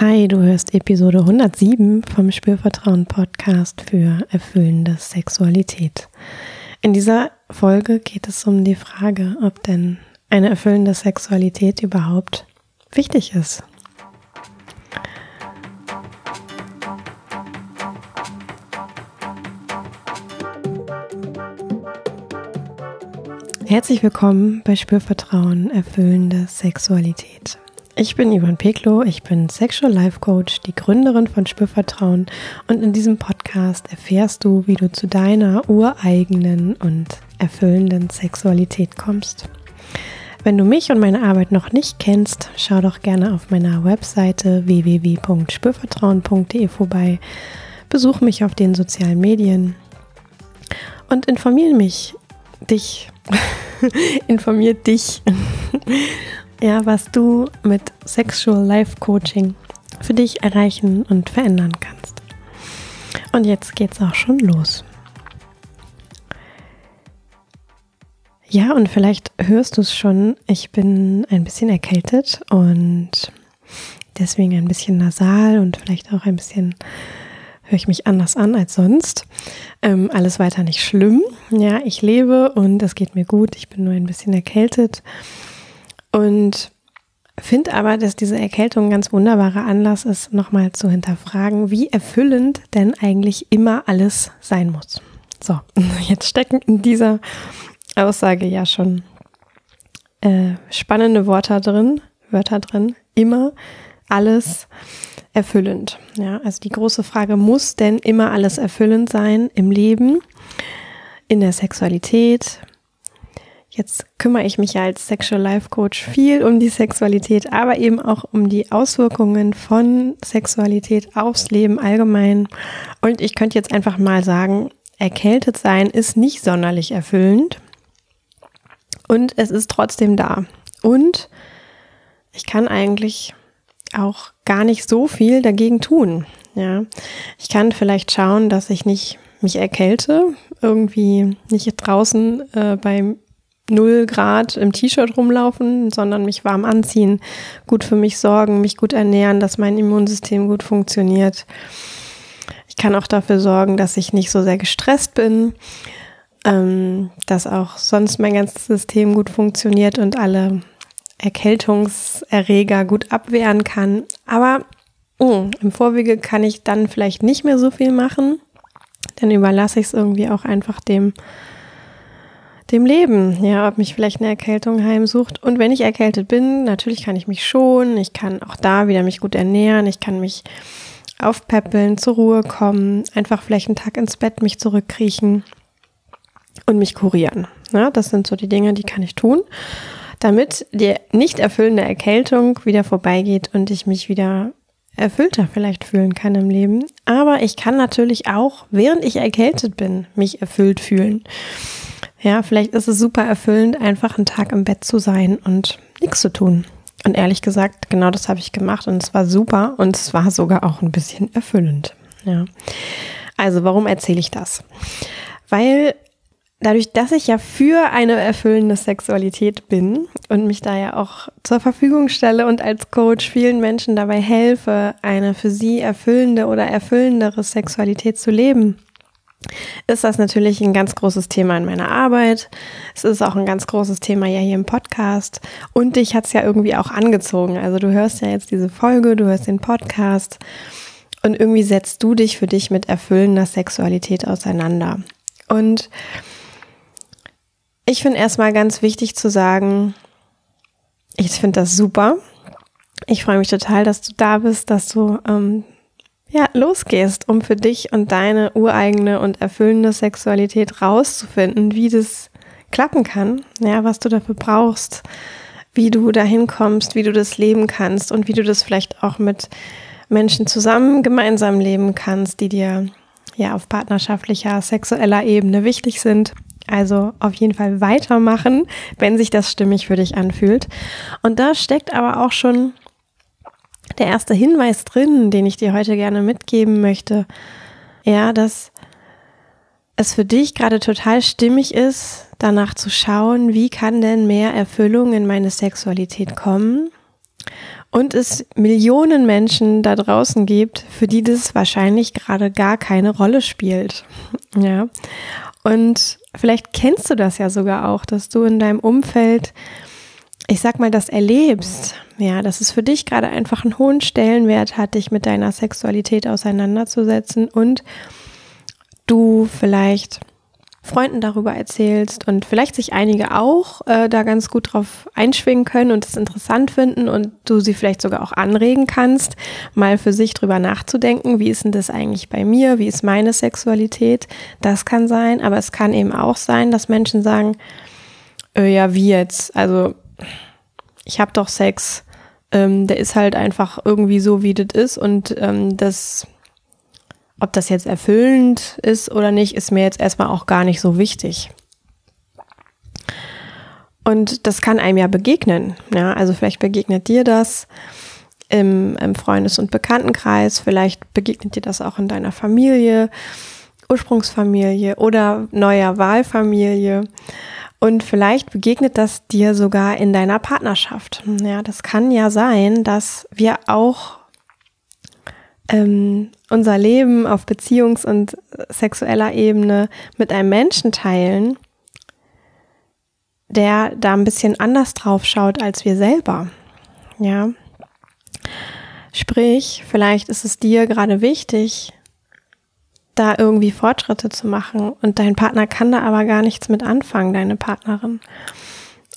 Hi, du hörst Episode 107 vom Spürvertrauen Podcast für erfüllende Sexualität. In dieser Folge geht es um die Frage, ob denn eine erfüllende Sexualität überhaupt wichtig ist. Herzlich willkommen bei Spürvertrauen erfüllende Sexualität. Ich bin Ivan Peklo, ich bin Sexual Life Coach, die Gründerin von Spürvertrauen und in diesem Podcast erfährst du, wie du zu deiner ureigenen und erfüllenden Sexualität kommst. Wenn du mich und meine Arbeit noch nicht kennst, schau doch gerne auf meiner Webseite www.spürvertrauen.de vorbei, besuch mich auf den sozialen Medien und informiere mich, dich, informiert dich ja, was du mit Sexual Life Coaching für dich erreichen und verändern kannst. Und jetzt geht's auch schon los. Ja, und vielleicht hörst du es schon, ich bin ein bisschen erkältet und deswegen ein bisschen nasal und vielleicht auch ein bisschen höre ich mich anders an als sonst. Ähm, alles weiter nicht schlimm. Ja, ich lebe und es geht mir gut. Ich bin nur ein bisschen erkältet. Und finde aber, dass diese Erkältung ein ganz wunderbarer Anlass ist, nochmal zu hinterfragen, wie erfüllend denn eigentlich immer alles sein muss. So, jetzt stecken in dieser Aussage ja schon äh, spannende Worte drin, Wörter drin, immer alles erfüllend. Ja, also die große Frage, muss denn immer alles erfüllend sein im Leben, in der Sexualität, Jetzt kümmere ich mich ja als Sexual Life Coach viel um die Sexualität, aber eben auch um die Auswirkungen von Sexualität aufs Leben allgemein. Und ich könnte jetzt einfach mal sagen, erkältet sein ist nicht sonderlich erfüllend. Und es ist trotzdem da. Und ich kann eigentlich auch gar nicht so viel dagegen tun. Ja, ich kann vielleicht schauen, dass ich nicht mich erkälte, irgendwie nicht draußen äh, beim null Grad im T-Shirt rumlaufen, sondern mich warm anziehen, gut für mich sorgen, mich gut ernähren, dass mein Immunsystem gut funktioniert. Ich kann auch dafür sorgen, dass ich nicht so sehr gestresst bin, ähm, dass auch sonst mein ganzes System gut funktioniert und alle Erkältungserreger gut abwehren kann. Aber oh, im Vorwege kann ich dann vielleicht nicht mehr so viel machen. Dann überlasse ich es irgendwie auch einfach dem dem Leben, ja, ob mich vielleicht eine Erkältung heimsucht. Und wenn ich erkältet bin, natürlich kann ich mich schonen, ich kann auch da wieder mich gut ernähren, ich kann mich aufpäppeln, zur Ruhe kommen, einfach vielleicht einen Tag ins Bett mich zurückkriechen und mich kurieren. Ja, das sind so die Dinge, die kann ich tun, damit die nicht erfüllende Erkältung wieder vorbeigeht und ich mich wieder erfüllter vielleicht fühlen kann im Leben. Aber ich kann natürlich auch, während ich erkältet bin, mich erfüllt fühlen. Ja, vielleicht ist es super erfüllend, einfach einen Tag im Bett zu sein und nichts zu tun. Und ehrlich gesagt, genau das habe ich gemacht und es war super und es war sogar auch ein bisschen erfüllend. Ja. Also, warum erzähle ich das? Weil dadurch, dass ich ja für eine erfüllende Sexualität bin und mich da ja auch zur Verfügung stelle und als Coach vielen Menschen dabei helfe, eine für sie erfüllende oder erfüllendere Sexualität zu leben, ist das natürlich ein ganz großes Thema in meiner Arbeit. Es ist auch ein ganz großes Thema ja hier im Podcast. Und dich hat es ja irgendwie auch angezogen. Also du hörst ja jetzt diese Folge, du hörst den Podcast und irgendwie setzt du dich für dich mit erfüllender Sexualität auseinander. Und ich finde erstmal ganz wichtig zu sagen, ich finde das super. Ich freue mich total, dass du da bist, dass du ähm, ja, losgehst, um für dich und deine ureigene und erfüllende Sexualität rauszufinden, wie das klappen kann, ja, was du dafür brauchst, wie du dahin kommst, wie du das leben kannst und wie du das vielleicht auch mit Menschen zusammen gemeinsam leben kannst, die dir ja auf partnerschaftlicher, sexueller Ebene wichtig sind. Also auf jeden Fall weitermachen, wenn sich das stimmig für dich anfühlt. Und da steckt aber auch schon der erste Hinweis drin, den ich dir heute gerne mitgeben möchte. Ja, dass es für dich gerade total stimmig ist, danach zu schauen, wie kann denn mehr Erfüllung in meine Sexualität kommen und es Millionen Menschen da draußen gibt, für die das wahrscheinlich gerade gar keine Rolle spielt. Ja. Und vielleicht kennst du das ja sogar auch, dass du in deinem Umfeld, ich sag mal, das erlebst. Ja, dass es für dich gerade einfach einen hohen Stellenwert hat, dich mit deiner Sexualität auseinanderzusetzen und du vielleicht Freunden darüber erzählst und vielleicht sich einige auch äh, da ganz gut drauf einschwingen können und es interessant finden und du sie vielleicht sogar auch anregen kannst, mal für sich drüber nachzudenken, wie ist denn das eigentlich bei mir, wie ist meine Sexualität, das kann sein, aber es kann eben auch sein, dass Menschen sagen, äh, ja, wie jetzt, also ich habe doch Sex, ähm, der ist halt einfach irgendwie so, wie das ist und ähm, das ob das jetzt erfüllend ist oder nicht, ist mir jetzt erstmal auch gar nicht so wichtig. Und das kann einem ja begegnen. Ja, also vielleicht begegnet dir das im, im Freundes- und Bekanntenkreis, vielleicht begegnet dir das auch in deiner Familie, Ursprungsfamilie oder neuer Wahlfamilie. Und vielleicht begegnet das dir sogar in deiner Partnerschaft. Ja, das kann ja sein, dass wir auch ähm, unser Leben auf Beziehungs- und sexueller Ebene mit einem Menschen teilen, der da ein bisschen anders drauf schaut als wir selber. Ja. Sprich, vielleicht ist es dir gerade wichtig, da irgendwie Fortschritte zu machen und dein Partner kann da aber gar nichts mit anfangen, deine Partnerin.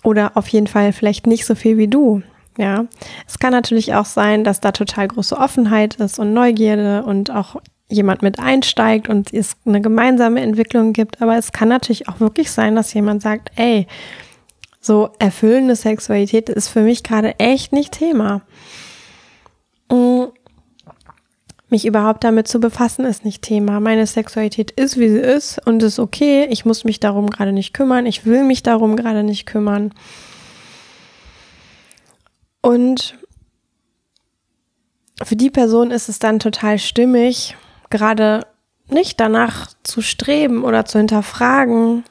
Oder auf jeden Fall vielleicht nicht so viel wie du. Ja, es kann natürlich auch sein, dass da total große Offenheit ist und Neugierde und auch jemand mit einsteigt und es eine gemeinsame Entwicklung gibt. Aber es kann natürlich auch wirklich sein, dass jemand sagt, ey, so erfüllende Sexualität ist für mich gerade echt nicht Thema. Mm, mich überhaupt damit zu befassen ist nicht Thema. Meine Sexualität ist, wie sie ist und ist okay. Ich muss mich darum gerade nicht kümmern. Ich will mich darum gerade nicht kümmern. Und für die Person ist es dann total stimmig, gerade nicht danach zu streben oder zu hinterfragen,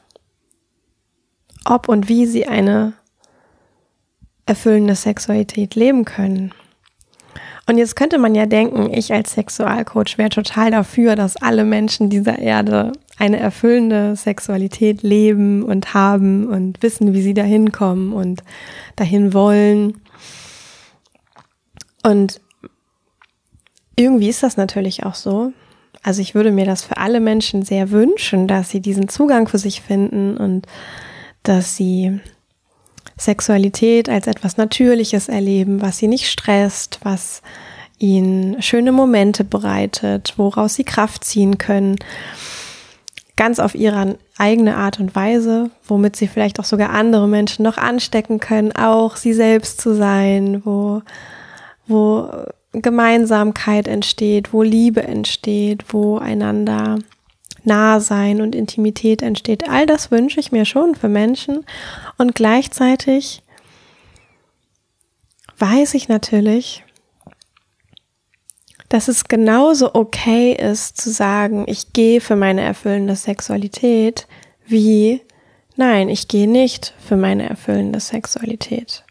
ob und wie sie eine erfüllende Sexualität leben können. Und jetzt könnte man ja denken, ich als Sexualcoach wäre total dafür, dass alle Menschen dieser Erde eine erfüllende Sexualität leben und haben und wissen, wie sie dahin kommen und dahin wollen. Und irgendwie ist das natürlich auch so. Also ich würde mir das für alle Menschen sehr wünschen, dass sie diesen Zugang für sich finden und dass sie Sexualität als etwas Natürliches erleben, was sie nicht stresst, was ihnen schöne Momente bereitet, woraus sie Kraft ziehen können, ganz auf ihre eigene Art und Weise, womit sie vielleicht auch sogar andere Menschen noch anstecken können, auch sie selbst zu sein, wo wo Gemeinsamkeit entsteht, wo Liebe entsteht, wo einander nah sein und Intimität entsteht. All das wünsche ich mir schon für Menschen und gleichzeitig weiß ich natürlich, dass es genauso okay ist zu sagen, ich gehe für meine erfüllende Sexualität, wie nein, ich gehe nicht für meine erfüllende Sexualität.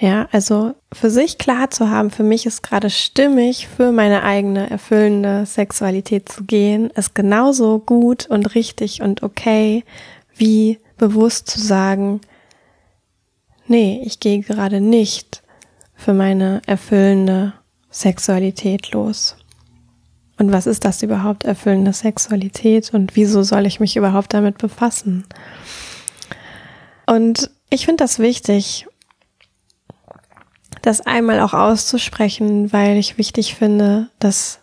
Ja, also für sich klar zu haben, für mich ist gerade stimmig, für meine eigene erfüllende Sexualität zu gehen, ist genauso gut und richtig und okay, wie bewusst zu sagen, nee, ich gehe gerade nicht für meine erfüllende Sexualität los. Und was ist das überhaupt, erfüllende Sexualität? Und wieso soll ich mich überhaupt damit befassen? Und ich finde das wichtig, das einmal auch auszusprechen, weil ich wichtig finde, dass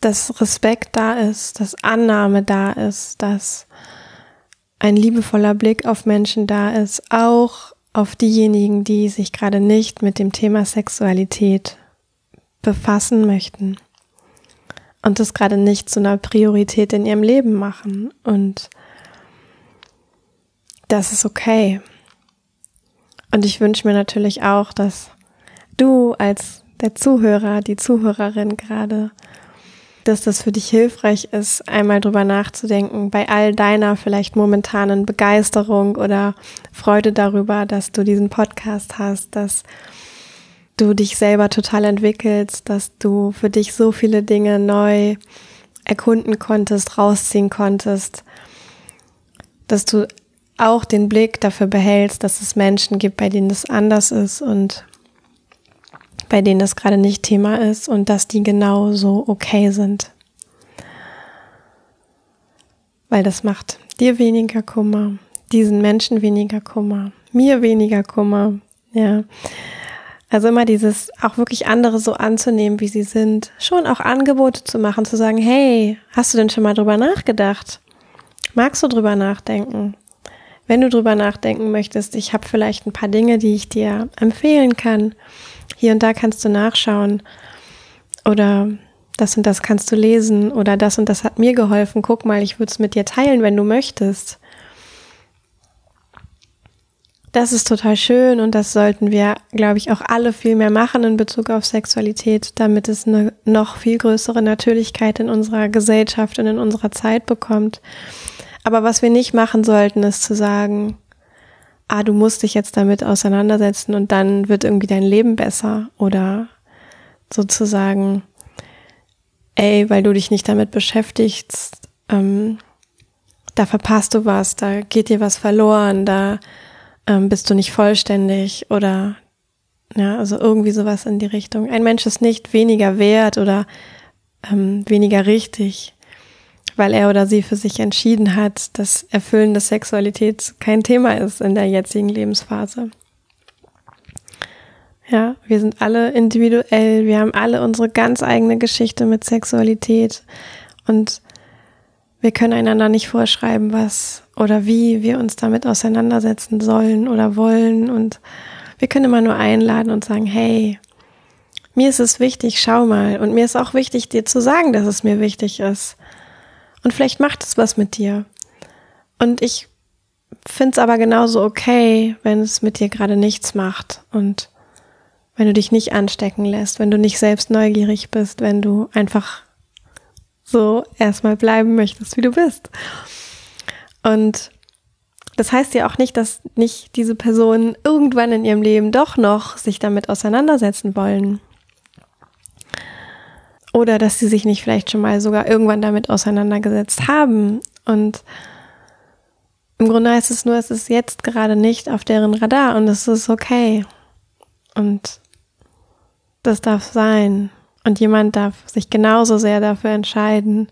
dass Respekt da ist, dass Annahme da ist, dass ein liebevoller Blick auf Menschen da ist, auch auf diejenigen, die sich gerade nicht mit dem Thema Sexualität befassen möchten und das gerade nicht zu einer Priorität in ihrem Leben machen. Und das ist okay. Und ich wünsche mir natürlich auch, dass du als der Zuhörer, die Zuhörerin gerade, dass das für dich hilfreich ist, einmal drüber nachzudenken, bei all deiner vielleicht momentanen Begeisterung oder Freude darüber, dass du diesen Podcast hast, dass du dich selber total entwickelst, dass du für dich so viele Dinge neu erkunden konntest, rausziehen konntest, dass du auch den Blick dafür behältst, dass es Menschen gibt, bei denen es anders ist und bei denen das gerade nicht Thema ist und dass die genauso okay sind. Weil das macht dir weniger Kummer, diesen Menschen weniger Kummer, mir weniger Kummer, ja. Also immer dieses auch wirklich andere so anzunehmen, wie sie sind, schon auch Angebote zu machen, zu sagen, hey, hast du denn schon mal drüber nachgedacht? Magst du drüber nachdenken? Wenn du drüber nachdenken möchtest, ich habe vielleicht ein paar Dinge, die ich dir empfehlen kann. Hier und da kannst du nachschauen. Oder das und das kannst du lesen. Oder das und das hat mir geholfen. Guck mal, ich würde es mit dir teilen, wenn du möchtest. Das ist total schön und das sollten wir, glaube ich, auch alle viel mehr machen in Bezug auf Sexualität, damit es eine noch viel größere Natürlichkeit in unserer Gesellschaft und in unserer Zeit bekommt. Aber was wir nicht machen sollten, ist zu sagen, ah, du musst dich jetzt damit auseinandersetzen und dann wird irgendwie dein Leben besser oder sozusagen, ey, weil du dich nicht damit beschäftigst, ähm, da verpasst du was, da geht dir was verloren, da ähm, bist du nicht vollständig oder ja, also irgendwie sowas in die Richtung. Ein Mensch ist nicht weniger wert oder ähm, weniger richtig, weil er oder sie für sich entschieden hat, dass erfüllende Sexualität kein Thema ist in der jetzigen Lebensphase. Ja, wir sind alle individuell, wir haben alle unsere ganz eigene Geschichte mit Sexualität und wir können einander nicht vorschreiben, was oder wie wir uns damit auseinandersetzen sollen oder wollen und wir können immer nur einladen und sagen, hey, mir ist es wichtig, schau mal und mir ist auch wichtig, dir zu sagen, dass es mir wichtig ist. Und vielleicht macht es was mit dir. Und ich finde es aber genauso okay, wenn es mit dir gerade nichts macht und wenn du dich nicht anstecken lässt, wenn du nicht selbst neugierig bist, wenn du einfach so erstmal bleiben möchtest, wie du bist. Und das heißt ja auch nicht, dass nicht diese Personen irgendwann in ihrem Leben doch noch sich damit auseinandersetzen wollen. Oder dass sie sich nicht vielleicht schon mal sogar irgendwann damit auseinandergesetzt haben. Und im Grunde heißt es nur, es ist jetzt gerade nicht auf deren Radar und es ist okay. Und das darf sein. Und jemand darf sich genauso sehr dafür entscheiden,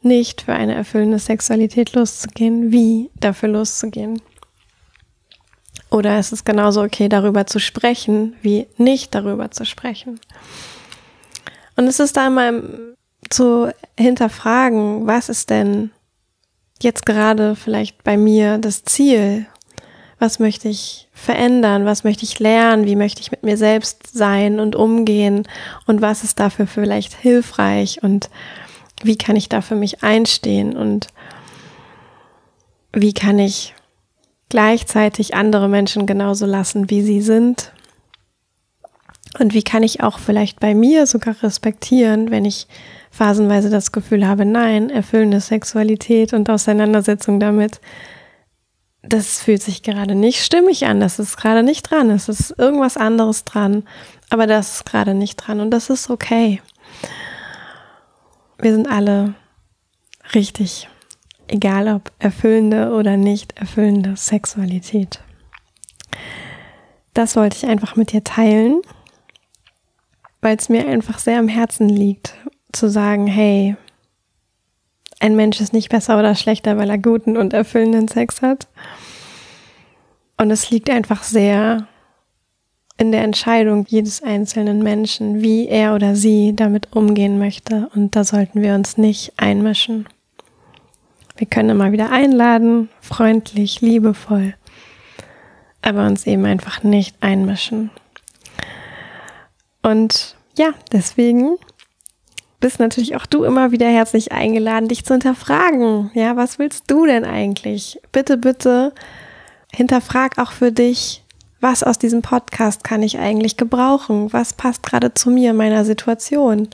nicht für eine erfüllende Sexualität loszugehen, wie dafür loszugehen. Oder es ist genauso okay, darüber zu sprechen, wie nicht darüber zu sprechen. Und es ist da mal zu hinterfragen, was ist denn jetzt gerade vielleicht bei mir das Ziel? Was möchte ich verändern? Was möchte ich lernen? Wie möchte ich mit mir selbst sein und umgehen? Und was ist dafür vielleicht hilfreich? Und wie kann ich da für mich einstehen? Und wie kann ich gleichzeitig andere Menschen genauso lassen, wie sie sind? Und wie kann ich auch vielleicht bei mir sogar respektieren, wenn ich phasenweise das Gefühl habe, nein, erfüllende Sexualität und Auseinandersetzung damit, das fühlt sich gerade nicht stimmig an, das ist gerade nicht dran, es ist irgendwas anderes dran, aber das ist gerade nicht dran und das ist okay. Wir sind alle richtig, egal ob erfüllende oder nicht erfüllende Sexualität. Das wollte ich einfach mit dir teilen weil es mir einfach sehr am Herzen liegt, zu sagen, hey, ein Mensch ist nicht besser oder schlechter, weil er guten und erfüllenden Sex hat. Und es liegt einfach sehr in der Entscheidung jedes einzelnen Menschen, wie er oder sie damit umgehen möchte. Und da sollten wir uns nicht einmischen. Wir können immer wieder einladen, freundlich, liebevoll, aber uns eben einfach nicht einmischen. Und ja, deswegen bist natürlich auch du immer wieder herzlich eingeladen, dich zu hinterfragen. Ja, was willst du denn eigentlich? Bitte, bitte hinterfrag auch für dich, was aus diesem Podcast kann ich eigentlich gebrauchen? Was passt gerade zu mir, meiner Situation?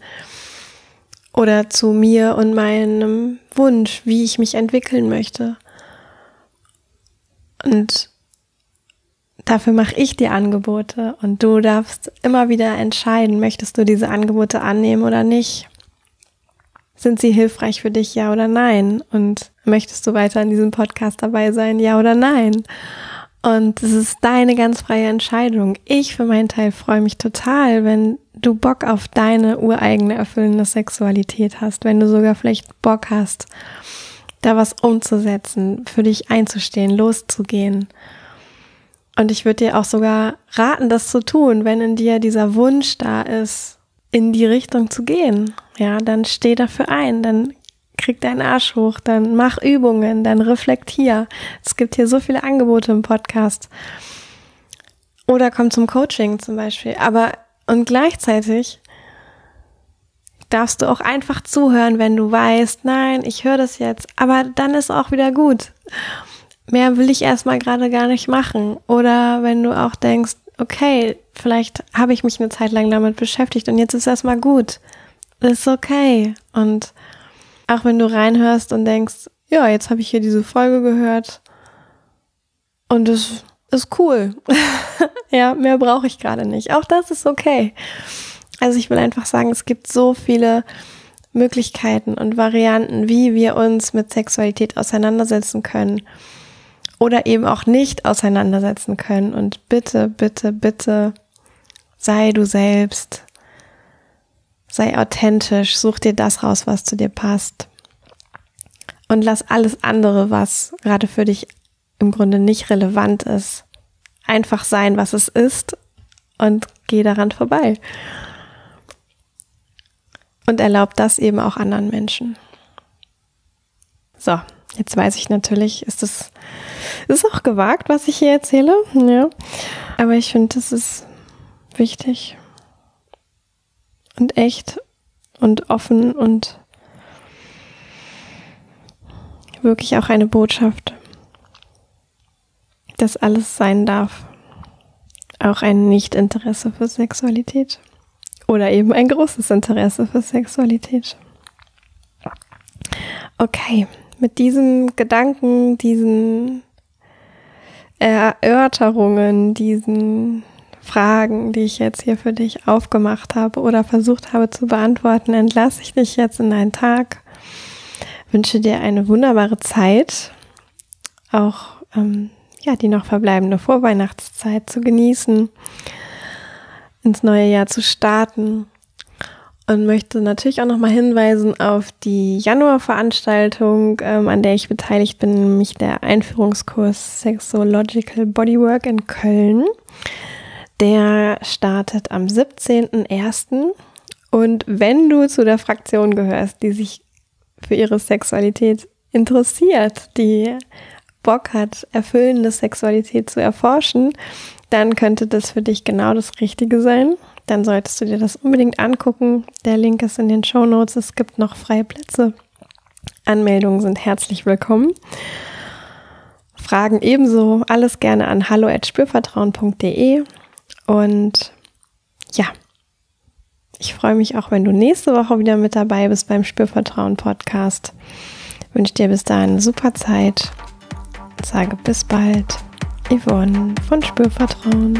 Oder zu mir und meinem Wunsch, wie ich mich entwickeln möchte? Und dafür mache ich die Angebote und du darfst immer wieder entscheiden, möchtest du diese Angebote annehmen oder nicht. Sind sie hilfreich für dich, ja oder nein? Und möchtest du weiter in diesem Podcast dabei sein, ja oder nein? Und es ist deine ganz freie Entscheidung. Ich für meinen Teil freue mich total, wenn du Bock auf deine ureigene erfüllende Sexualität hast, wenn du sogar vielleicht Bock hast, da was umzusetzen, für dich einzustehen, loszugehen. Und ich würde dir auch sogar raten, das zu tun, wenn in dir dieser Wunsch da ist, in die Richtung zu gehen. Ja, dann steh dafür ein, dann krieg deinen Arsch hoch, dann mach Übungen, dann reflektier. Es gibt hier so viele Angebote im Podcast. Oder komm zum Coaching zum Beispiel. Aber und gleichzeitig darfst du auch einfach zuhören, wenn du weißt, nein, ich höre das jetzt, aber dann ist auch wieder gut. Mehr will ich erstmal gerade gar nicht machen. Oder wenn du auch denkst, okay, vielleicht habe ich mich eine Zeit lang damit beschäftigt und jetzt ist erstmal gut. Das ist okay. Und auch wenn du reinhörst und denkst, ja, jetzt habe ich hier diese Folge gehört und es ist cool. ja, mehr brauche ich gerade nicht. Auch das ist okay. Also ich will einfach sagen, es gibt so viele Möglichkeiten und Varianten, wie wir uns mit Sexualität auseinandersetzen können oder eben auch nicht auseinandersetzen können. Und bitte, bitte, bitte sei du selbst. Sei authentisch, such dir das raus, was zu dir passt. Und lass alles andere, was gerade für dich im Grunde nicht relevant ist, einfach sein, was es ist und geh daran vorbei. Und erlaub das eben auch anderen Menschen. So, jetzt weiß ich natürlich, ist das ist auch gewagt, was ich hier erzähle, ja. Aber ich finde, das ist wichtig und echt und offen und wirklich auch eine Botschaft dass alles sein darf. Auch ein Nicht-Interesse für Sexualität. Oder eben ein großes Interesse für Sexualität. Okay, mit diesem Gedanken, diesen Erörterungen, diesen Fragen, die ich jetzt hier für dich aufgemacht habe oder versucht habe zu beantworten, entlasse ich dich jetzt in deinen Tag. Wünsche dir eine wunderbare Zeit, auch ähm, ja, die noch verbleibende Vorweihnachtszeit zu genießen, ins neue Jahr zu starten und möchte natürlich auch nochmal hinweisen auf die Januarveranstaltung, ähm, an der ich beteiligt bin, nämlich der Einführungskurs Sexological Bodywork in Köln. Der startet am 17.01. Und wenn du zu der Fraktion gehörst, die sich für ihre Sexualität interessiert, die Bock hat, erfüllende Sexualität zu erforschen, dann könnte das für dich genau das Richtige sein. Dann solltest du dir das unbedingt angucken. Der Link ist in den Show Notes. Es gibt noch freie Plätze. Anmeldungen sind herzlich willkommen. Fragen ebenso alles gerne an hallo@spürvertrauen.de und ja, ich freue mich auch, wenn du nächste Woche wieder mit dabei bist beim Spürvertrauen Podcast. Ich wünsche dir bis dahin eine super Zeit sage bis bald. Yvonne von Spürvertrauen.